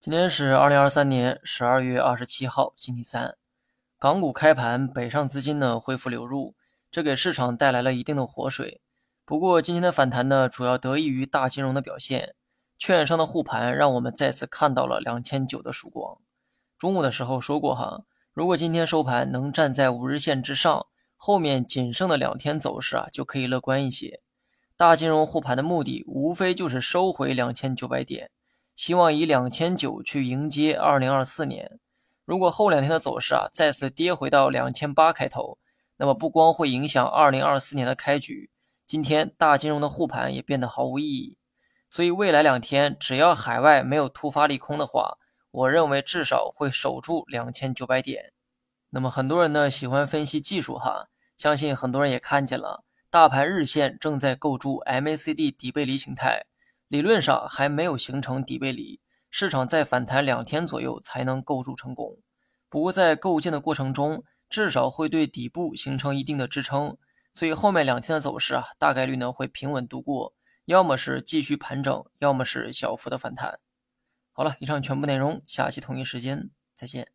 今天是二零二三年十二月二十七号，星期三。港股开盘，北上资金呢恢复流入，这给市场带来了一定的活水。不过，今天的反弹呢，主要得益于大金融的表现。券商的护盘，让我们再次看到了两千九的曙光。中午的时候说过哈，如果今天收盘能站在五日线之上，后面仅剩的两天走势啊，就可以乐观一些。大金融护盘的目的，无非就是收回两千九百点。希望以两千九去迎接二零二四年。如果后两天的走势啊再次跌回到两千八开头，那么不光会影响二零二四年的开局，今天大金融的护盘也变得毫无意义。所以未来两天只要海外没有突发利空的话，我认为至少会守住两千九百点。那么很多人呢喜欢分析技术哈，相信很多人也看见了，大盘日线正在构筑 MACD 底背离形态。理论上还没有形成底背离，市场再反弹两天左右才能构筑成功。不过在构建的过程中，至少会对底部形成一定的支撑，所以后面两天的走势啊，大概率呢会平稳度过，要么是继续盘整，要么是小幅的反弹。好了，以上全部内容，下期同一时间再见。